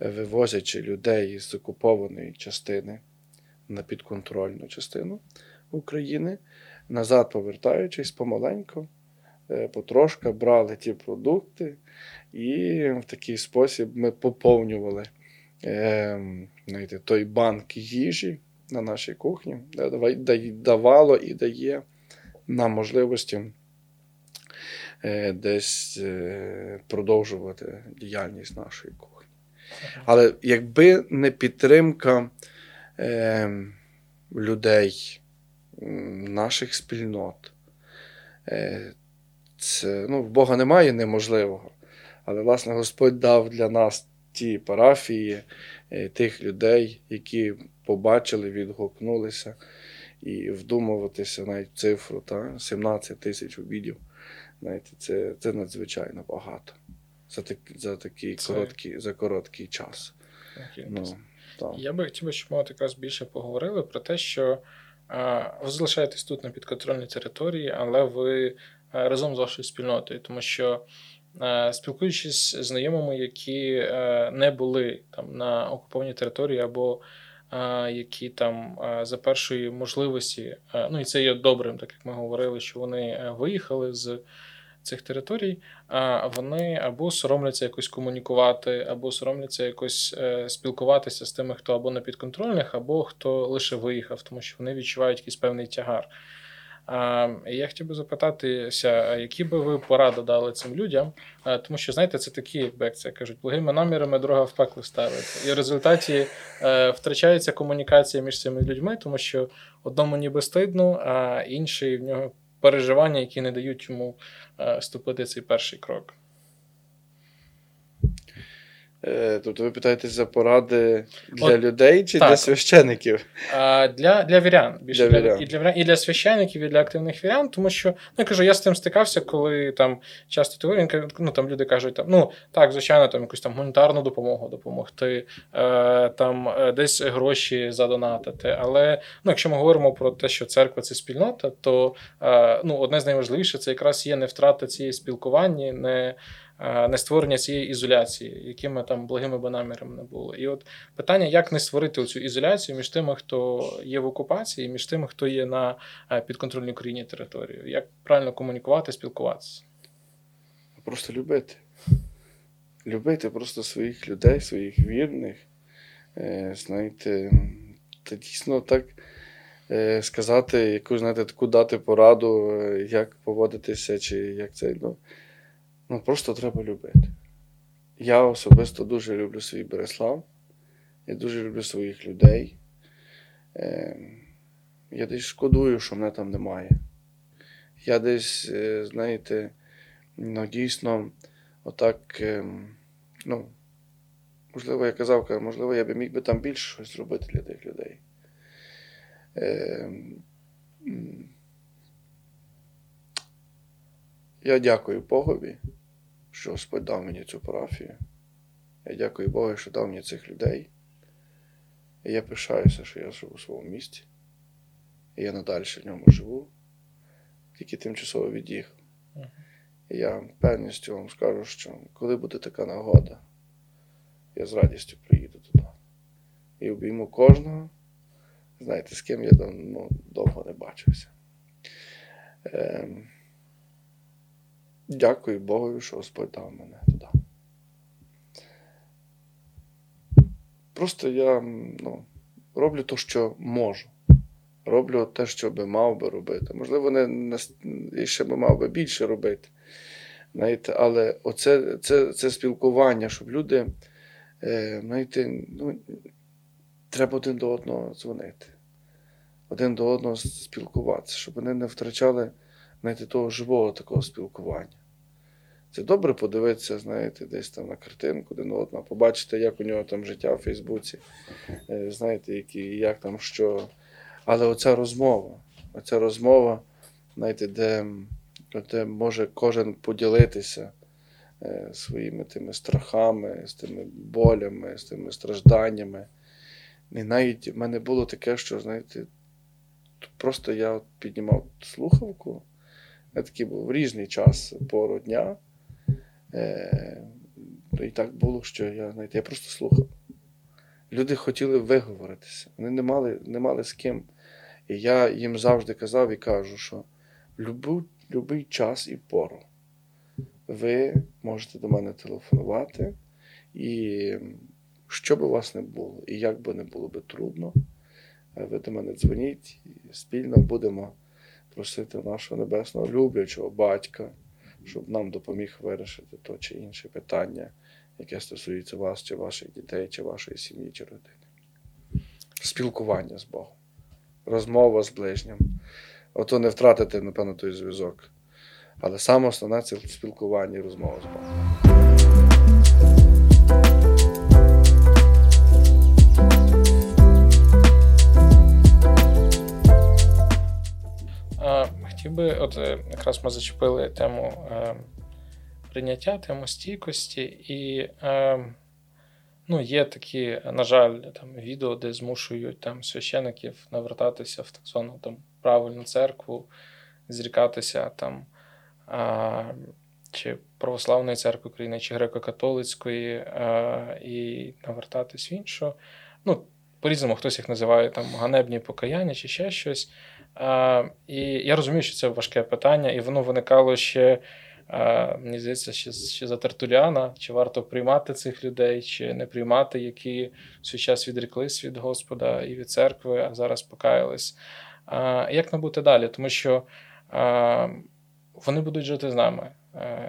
[SPEAKER 2] вивозячи людей з окупованої частини на підконтрольну частину України, назад повертаючись помаленьку, е, потрошка брали ті продукти, і в такий спосіб ми поповнювали знаєте, той банк їжі на нашій кухні, давало і дає нам можливості е, десь е, продовжувати діяльність нашої кухні. Але якби не підтримка е, людей, наших спільнот, е, це, ну, в Бога немає неможливого. Але, власне, Господь дав для нас ті парафії, е, тих людей, які побачили, відгукнулися і вдумуватися навіть в цифру та 17 тисяч обідів. Знаєте, це це надзвичайно багато за так, за такий це... короткий за короткий час.
[SPEAKER 1] Okay. Ну, так. Я би хотів, щоб ми от якраз більше поговорили про те, що а, ви залишаєтесь тут на підконтрольній території, але ви а, разом з вашою спільнотою, тому що спілкуючись з знайомими, які е, не були там на окупованій території, або е, які там за першої можливості, ну і це є добрим, так як ми говорили, що вони виїхали з цих територій, вони або соромляться якось комунікувати, або соромляться якось спілкуватися з тими, хто або на підконтрольних, або хто лише виїхав, тому що вони відчувають якийсь певний тягар. Я хотів би запитатися, які би ви поради дали цим людям, тому що, знаєте, це такі, як це кажуть, благими намірами дорога в пекло ставити. І в результаті е, втрачається комунікація між цими людьми, тому що одному ніби стидно, а інший в нього переживання, які не дають йому е, ступити цей перший крок.
[SPEAKER 2] Е, тобто ви питаєтесь за поради для От, людей чи так. для священиків?
[SPEAKER 1] А, Для для вірян. Більше для, вірян. І для і для священиків, і для активних вірян, тому що ну, я кажу, я з тим стикався, коли там часто ти ну, там люди кажуть, там, ну так, звичайно, там якусь там гуманітарну допомогу допомогти, е, там е, десь гроші задонатити. Але ну, якщо ми говоримо про те, що церква це спільнота, то е, ну, одне з найважливіших це якраз є не втрата цієї спілкування, не не створення цієї ізоляції, якими там благими би намірами не було. І от питання, як не створити цю ізоляцію між тими, хто є в окупації, між тими, хто є на е, підконтрольній Україні території, як правильно комунікувати, спілкуватися?
[SPEAKER 2] Просто любити. Любити просто своїх людей, своїх вірних. Е, знаєте, та дійсно так е, сказати, яку знаєте, таку дати пораду, як поводитися, чи як це. ну, Ну, просто треба любити. Я особисто дуже люблю свій Береслав. Я дуже люблю своїх людей. Е, Я десь шкодую, що мене там немає. Я десь, е, знаєте, ну, дійсно, отак, е, ну, можливо, я казав, можливо, я би міг би там більше щось зробити для тих людей. Е, Я дякую Богові що Господь дав мені цю парафію. Я дякую Богу, що дав мені цих людей. І я пишаюся, що я живу у своєму місті. І я надалі в ньому живу, тільки тимчасово від'їхав. І я певністю вам скажу, що коли буде така нагода, я з радістю приїду туди. І обійму кожного. Знаєте, з ким я ну, довго не бачився. Ем, Дякую Богу, що Господь дав мене туди. Просто я ну, роблю те, що можу. Роблю те, що би мав би робити. Можливо, не, не ще би мав би більше робити. Знаєте, Але оце, це це спілкування, щоб люди, е, знаєте, ну, треба один до одного дзвонити, один до одного спілкуватися, щоб вони не втрачали знаєте, того живого такого спілкування. Це добре подивитися, знаєте, десь там на картинку один одного, побачити, як у нього там життя в Фейсбуці, е, знаєте, які, як там що. Але оця розмова, оця розмова, знаєте, де де може кожен поділитися е, своїми тими страхами, з тими болями, з тими стражданнями. І навіть в мене було таке, що, знаєте, просто я піднімав слухавку. Я такий був в різний час пору дня. Е, І так було, що я знаєте, я просто слухав. Люди хотіли виговоритися, вони не мали не мали з ким. І я їм завжди казав і кажу, що в будь-який час і пору ви можете до мене телефонувати, і що би у вас не було, і як би не було би трудно, ви до мене дзвоніть і спільно будемо просити нашого небесного люблячого батька щоб нам допоміг вирішити то чи інше питання, яке стосується вас, чи ваших дітей, чи вашої сім'ї, чи родини. Спілкування з Богом, розмова з ближнім. Ото не втратити, напевно, той зв'язок. Але саме основне це спілкування і розмова з Богом.
[SPEAKER 1] Хотів би, от е, якраз ми зачепили тему е, прийняття, тему стійкості, і е, ну, є такі, на жаль, там відео, де змушують там священиків навертатися в так звану там правильну церкву, зрікатися там. Е, чи Православної церкви України, чи греко-католицької, е, і навертатись в іншу. Ну, по-різному хтось їх називає там ганебні покаяння чи ще щось. І я розумію, що це важке питання, і воно виникало ще. Мені здається, ще ще за Тертуліана, чи варто приймати цих людей, чи не приймати, які в свій час відріклись від Господа і від церкви, а зараз покаялись. Як нам бути далі? Тому що вони будуть жити з нами.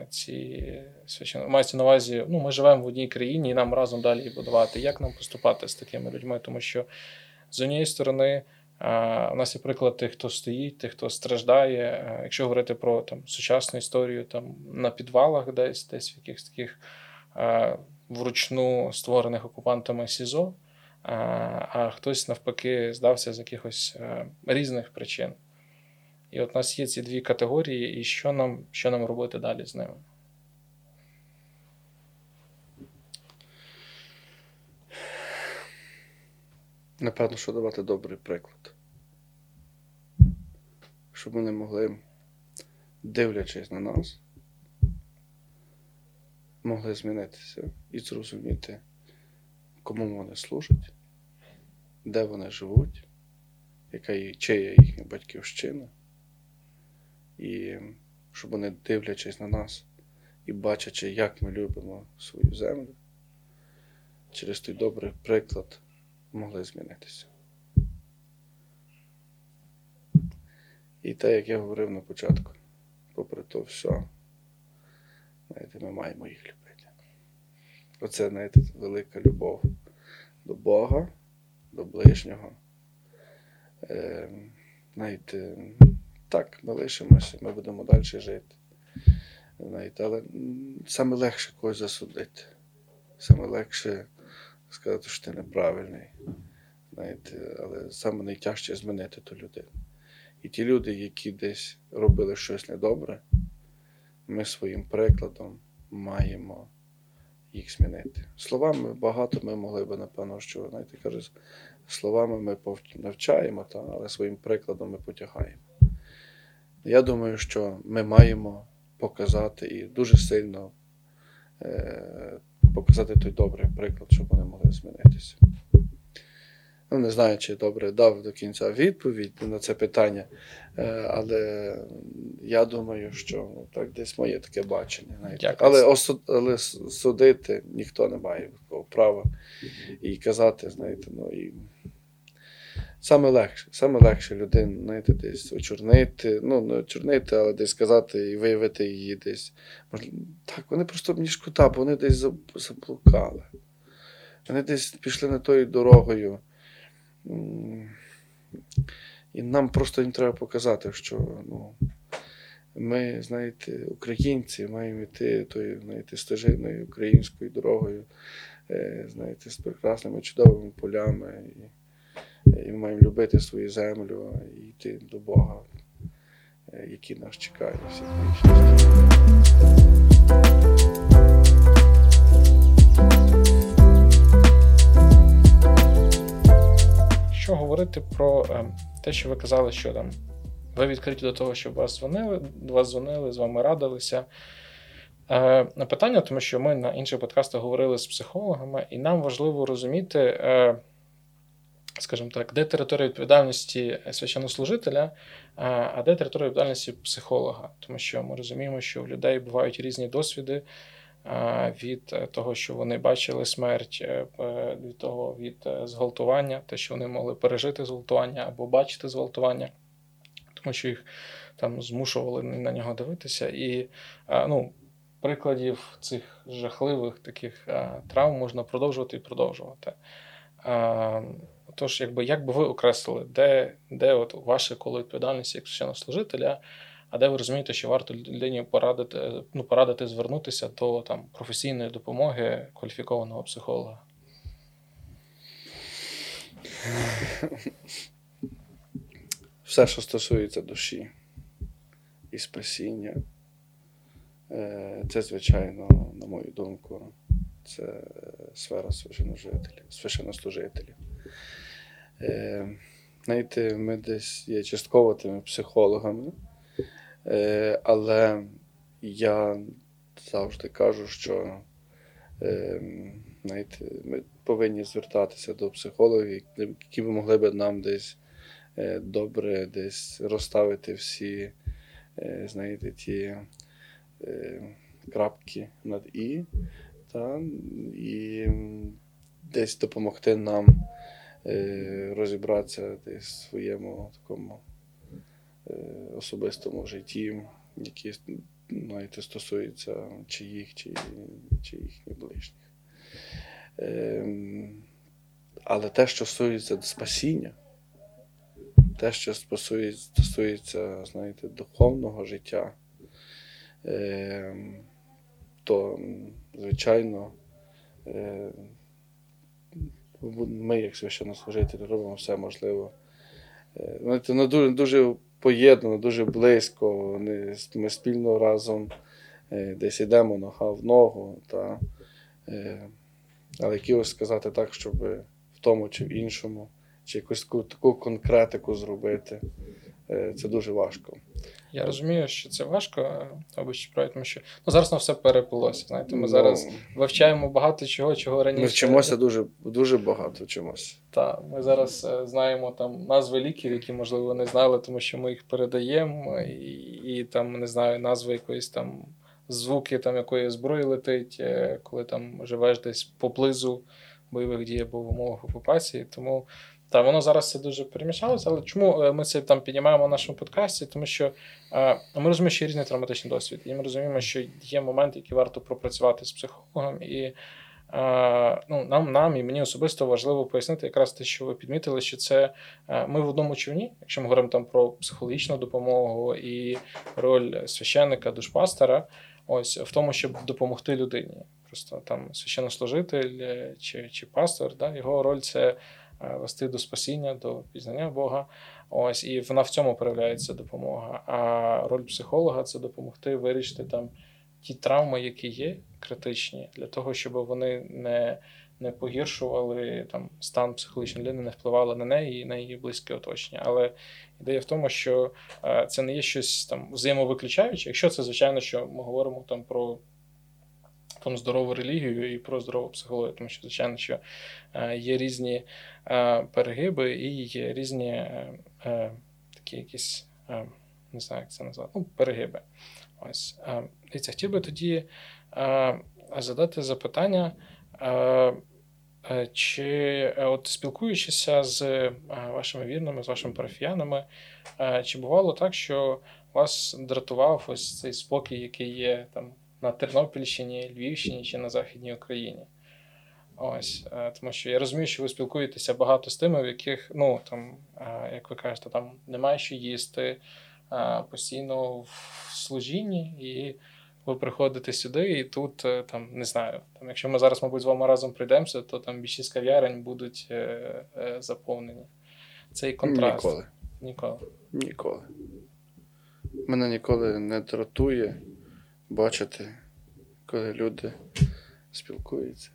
[SPEAKER 1] Ці священно мається на увазі, ну ми живемо в одній країні і нам разом далі будувати. Як нам поступати з такими людьми? Тому що з однієї сторони. У нас є приклад тих, хто стоїть, тих, хто страждає. Якщо говорити про там сучасну історію, там на підвалах, десь десь в якихось таких вручну створених окупантами СІЗО, а хтось навпаки здався з якихось різних причин. І от у нас є ці дві категорії, і що нам, що нам робити далі з ними?
[SPEAKER 2] Напевно, що давати добрий приклад. Щоб вони могли, дивлячись на нас, могли змінитися і зрозуміти, кому вони служать, де вони живуть, яка є, чия їхня батьківщина. І щоб вони, дивлячись на нас і бачачи, як ми любимо свою землю, через той добрий приклад могли змінитися. І те, як я говорив на початку, попри то все, знаєте, ми маємо їх любити. Оце, знаєте, велика любов до Бога, до ближнього. Е, знаєте, так, ми лишимося, ми будемо далі жити. Знаєте, Але саме легше когось засудити. Саме легше сказати, що ти неправильний. Знаєте, Але саме найтяжче змінити ту людину. І ті люди, які десь робили щось недобре, ми своїм прикладом маємо їх змінити. Словами багато ми могли би, напевно, що знаєте, кажуть, словами ми навчаємо, та, але своїм прикладом ми потягаємо. Я думаю, що ми маємо показати і дуже сильно е, показати той добрий приклад, щоб вони могли змінитися. Ну, Не знаю, чи добре дав до кінця відповідь на це питання, е, але я думаю, що ну, так десь моє таке бачення. Але осуд, але судити ніхто не має права і казати, знаєте, ну і саме легше, саме легше людину знаєте, десь очорнити, ну не очорнити, але десь сказати і виявити її десь. Так, вони просто мені шкода, бо вони десь заблукали. Вони десь пішли не тою дорогою. І нам просто їм треба показати, що ну, ми, знаєте, українці маємо йти тою знаєте, стежиною українською дорогою, е, знаєте, з прекрасними чудовими полями. І ми маємо любити свою землю і йти до Бога, е, який нас чекає всіх вічності.
[SPEAKER 1] Що говорити про е, те, що ви казали, що там ви відкриті до того, щоб вас дзвонили, вас дзвонили, з вами радилися. Е, на питання, тому що ми на інших подкастах говорили з психологами, і нам важливо розуміти, скажімо так, де територія відповідальності священнослужителя, а де територія відповідальності психолога. Тому що ми розуміємо, що в людей бувають різні досвіди від е, того, що вони бачили смерть, е, від того від е, зґвалтування, те, що вони могли пережити зґвалтування або бачити зґвалтування, тому що їх там змушували на нього дивитися. І ну, прикладів цих жахливих таких травм можна продовжувати і продовжувати. Тож, якби як би ви окреслили, де де от ваше коло відповідальності як священнослужителя, а де ви розумієте, що варто людині порадити ну, порадити звернутися до там, професійної допомоги кваліфікованого психолога? [laughs]
[SPEAKER 2] Все, що стосується душі і спасіння, е, це, звичайно, на мою думку, це сфера священнослужителів. Е, знаєте, ми десь є частково тими психологами. Е, але я завжди кажу, що е, знаєте, ми повинні звертатися до психологів, які б могли б нам десь е, добре десь розставити всі, е, знаєте, ті е, крапки над І, та, і десь допомогти нам розібратися десь в своєму такому е, особистому житті, які знаєте, стосуються чи їх, чи, чи їхніх ближніх. Ем, але те, що стосується спасіння, те, що стосується, стосується знаєте, духовного життя, ем, то, звичайно, е, ми, як священнослужителі, робимо все можливе. Е, знаєте, ну, дуже, дуже поєднано, дуже близько. Ми спільно разом е, десь йдемо нога в ногу. Та, але якось сказати так, щоб в тому чи в іншому, чи якусь таку конкретику зробити, це дуже важко.
[SPEAKER 1] Я розумію, що це важко, обично, тому що ну, зараз на все переплилося. Знаєте, ми зараз ну, вивчаємо багато чого, чого раніше.
[SPEAKER 2] Ми вчимося дуже дуже багато вчимося.
[SPEAKER 1] Так, ми зараз е, знаємо там назви ліків, які, можливо, не знали, тому що ми їх передаємо, і, і там не знаю, назви якоїсь там звуки там якої зброї летить, е, коли там живеш десь поблизу бойових дій або в умовах окупації. Тому та воно зараз це дуже перемішалося. Але чому е, ми це там піднімаємо в нашому подкасті? Тому що е, ми розуміємо, що є різний травматичний досвід, і ми розуміємо, що є моменти, які варто пропрацювати з психологом. І е, ну, нам нам і мені особисто важливо пояснити, якраз те, що ви підмітили, що це е, ми в одному човні, якщо ми говоримо там про психологічну допомогу і роль священника, душпастера, ось в тому, щоб допомогти людині. Просто там священнослужитель е, чи чи пастор, да, його роль це. Е, вести до спасіння, до пізнання Бога. Ось і вона в цьому проявляється допомога. А роль психолога це допомогти вирішити там ті травми, які є критичні, для того, щоб вони не не погіршували там стан психологічної людини, не впливали на неї і на її близьке оточення. Але ідея в тому, що е, це не є щось там взаємовиключаюче. Якщо це, звичайно, що ми говоримо там про там здорову релігію і про здорову психологію, тому що, звичайно, що е, є різні е, перегиби і є різні е, такі якісь, не знаю, як це назвати, ну, перегиби. Ось. Дивіться, хотів би тоді задати запитання. Чи от спілкуючися з вашими вірними, з вашими парафіянами, чи бувало так, що вас дратував ось цей спокій, який є там на Тернопільщині, Львівщині чи на Західній Україні. Ось, е, Тому що я розумію, що ви спілкуєтеся багато з тими, в яких, ну, там, е, як ви кажете, там немає що їсти, е, постійно в служінні, і ви приходите сюди, і тут, там, не знаю, там, якщо ми зараз, мабуть, з вами разом прийдемося, то там більшість кав'ярень будуть заповнені. Цей контраст.
[SPEAKER 2] Ніколи.
[SPEAKER 1] Ніколи.
[SPEAKER 2] Ніколи. Мене ніколи не дратує бачити, коли люди спілкуються,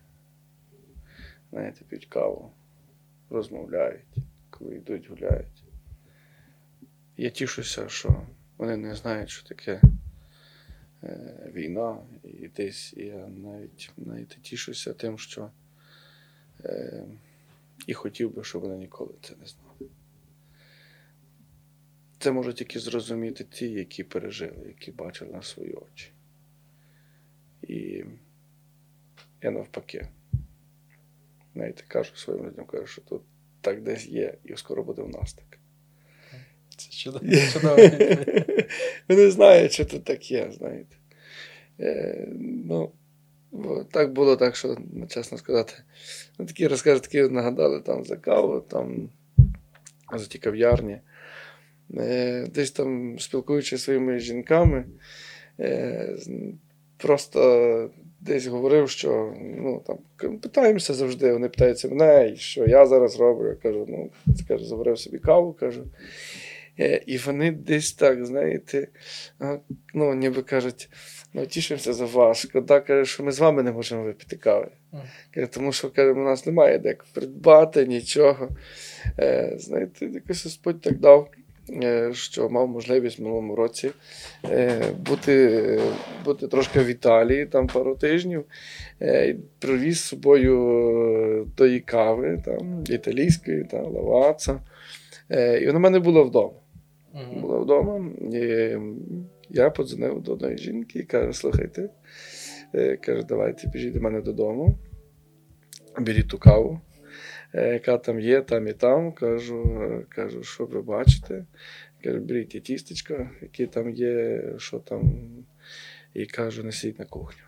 [SPEAKER 2] знаєте, п'ють каву, розмовляють, коли йдуть, гуляють. Я тішуся, що вони не знають, що таке е, війна, і десь я навіть навіть тішуся тим, що е, і хотів би, щоб вони ніколи це не знали. Це можуть тільки зрозуміти ті, які пережили, які бачили на свої очі. І я навпаки. Навіть кажу своїм людям, кажу, що тут так десь є, і скоро буде в нас так.
[SPEAKER 1] Це чудово.
[SPEAKER 2] Вони знають, що тут так є, знаєте. Е, ну, Так було так, що, ну, чесно сказати, ну, такі розкажи, такі нагадали там за каву, там за ті кав'ярні. Е, десь там спілкуючись зі своїми жінками. Е, просто десь говорив, що ну, там, питаємося завжди, вони питаються мене, що я зараз роблю. Я кажу, ну, кажу, заварив собі каву, кажу. Е, і вони десь так, знаєте, ну, ніби кажуть, ну, тішимося за вас. Шкода, каже, що ми з вами не можемо випити кави. Каже, тому що каже, у нас немає де придбати нічого. Е, Знаєте, якось Господь так дав що мав можливість в минулому році е, бути, бути трошки в Італії там пару тижнів. Е, Привіз з собою тої кави, там, італійської, там, лаваца. І вона в мене була вдома.
[SPEAKER 1] Мгм.
[SPEAKER 2] Була вдома. І я подзвонив до одної жінки і каже: слухайте, е, каже, давайте біжіть до мене додому, беріть ту каву, е, яка там є, там і там. Кажу, е, кажу, що ви бачите. Кажу, беріть ті тістечка, які там є, що там. І кажу, несіть на кухню.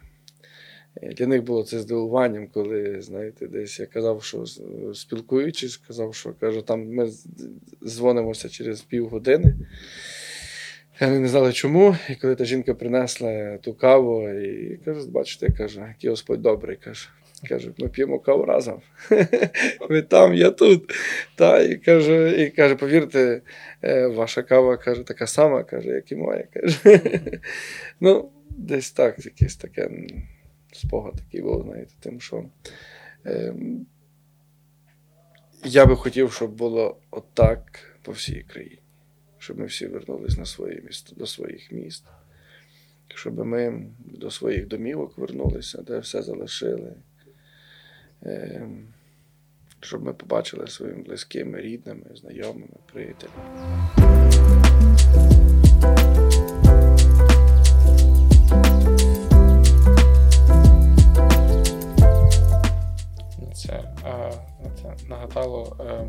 [SPEAKER 2] Е, Для них було це здивуванням, коли, знаєте, десь я казав, що спілкуючись, казав, що кажу, там ми дзвонимося через півгодини. Вони не знали чому. І коли та жінка принесла ту каву, і каже, бачите, каже, який Господь добрий, каже. Каже, ми п'ємо каву разом. [laughs] Ви там, я тут. Та, і, каже, і каже, повірте, е, ваша кава каже, така сама, каже, як і моя. Каже. [laughs] Ну, десь так, якийсь таке спогад такий був, знаєте, тим, що. ем, я би хотів, щоб було отак по всій країні. Щоб ми всі вернулись на своє місто, до своїх міст, щоб ми до своїх домівок вернулися, де все залишили. Ем, Щоб ми побачили своїми близькими, рідними, знайомими, приятелями.
[SPEAKER 1] Це, це нагадало е,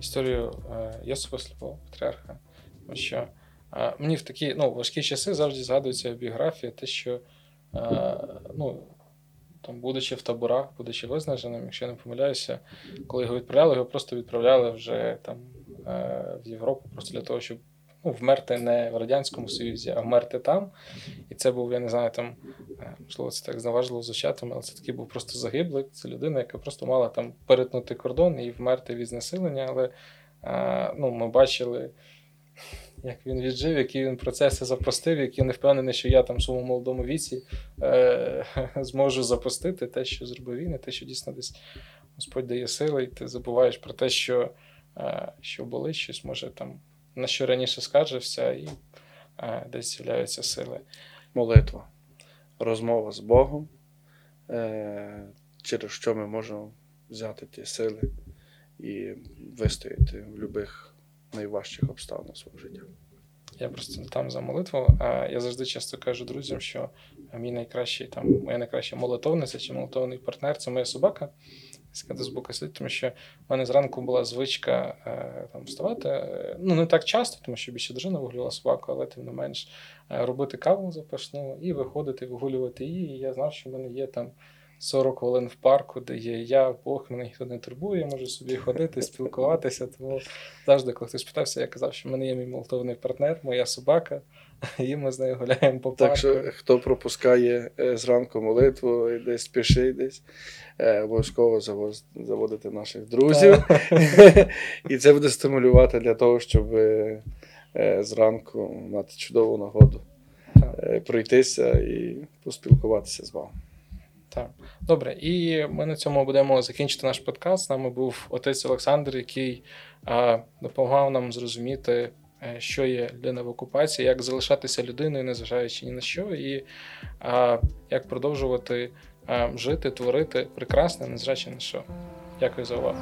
[SPEAKER 1] історію е, Йосипа Сліпого, патріарха. Тому що е, мені в такі ну, важкі часи завжди згадується біографія, те, що е, ну, там, будучи в таборах, будучи визнаженим, якщо я не помиляюся, коли його відправляли, його просто відправляли вже там е, в Європу, просто для того, щоб ну, вмерти не в Радянському Союзі, а вмерти там. І це був, я не знаю, там, е, можливо, це так зневажливо звучатиме, але це такий був просто загиблий. Це людина, яка просто мала там перетнути кордон і вмерти від знесилення. Але е, ну, ми бачили, як він віджив, які він процеси запустив, які не впевнений, що я там в своєму молодому віці е, [laughs] зможу запустити те, що зробив він, і те, що дійсно десь Господь дає сили, і ти забуваєш про те, що, е, що болить щось, може там на що раніше скаржився, і е, десь з'являються сили.
[SPEAKER 2] Молитва, розмова з Богом, е, через що ми можемо взяти ті сили і вистояти в будь-яких найважчих обставинах свого життя.
[SPEAKER 1] Я просто там за молитву. Я завжди часто кажу друзям, що мій найкращий там, моя найкраща молитовниця чи молитовний партнер це моя собака. яка з боку сидить, тому що в мене зранку була звичка е, там вставати. Ну, не так часто, тому що більше дружина вигулювала собаку, але тим не менш е, робити каву запашну і виходити, вигулювати її. І я знав, що в мене є там 40 хвилин в парку, де є я, Бог, мене ніхто не турбує, я можу собі ходити, спілкуватися. Тому завжди, коли хтось питався, я казав, що в мене є мій молитовний партнер, моя собака, [laughs] і ми з нею гуляємо по парку.
[SPEAKER 2] Так що, хто пропускає е, зранку молитву і десь спішить десь, е, обов'язково заводити наших друзів. [laughs] І це буде стимулювати для того, щоб е, зранку мати чудову нагоду пройтися і поспілкуватися з вами.
[SPEAKER 1] Так, добре, і ми на цьому будемо закінчити наш подкаст. З нами був отець Олександр, який а, допомагав нам зрозуміти, е, що є людина в окупації, як залишатися людиною, незважаючи ні на що, і а, як продовжувати а, жити, творити прекрасне, незважаючи на що. Дякую за увагу.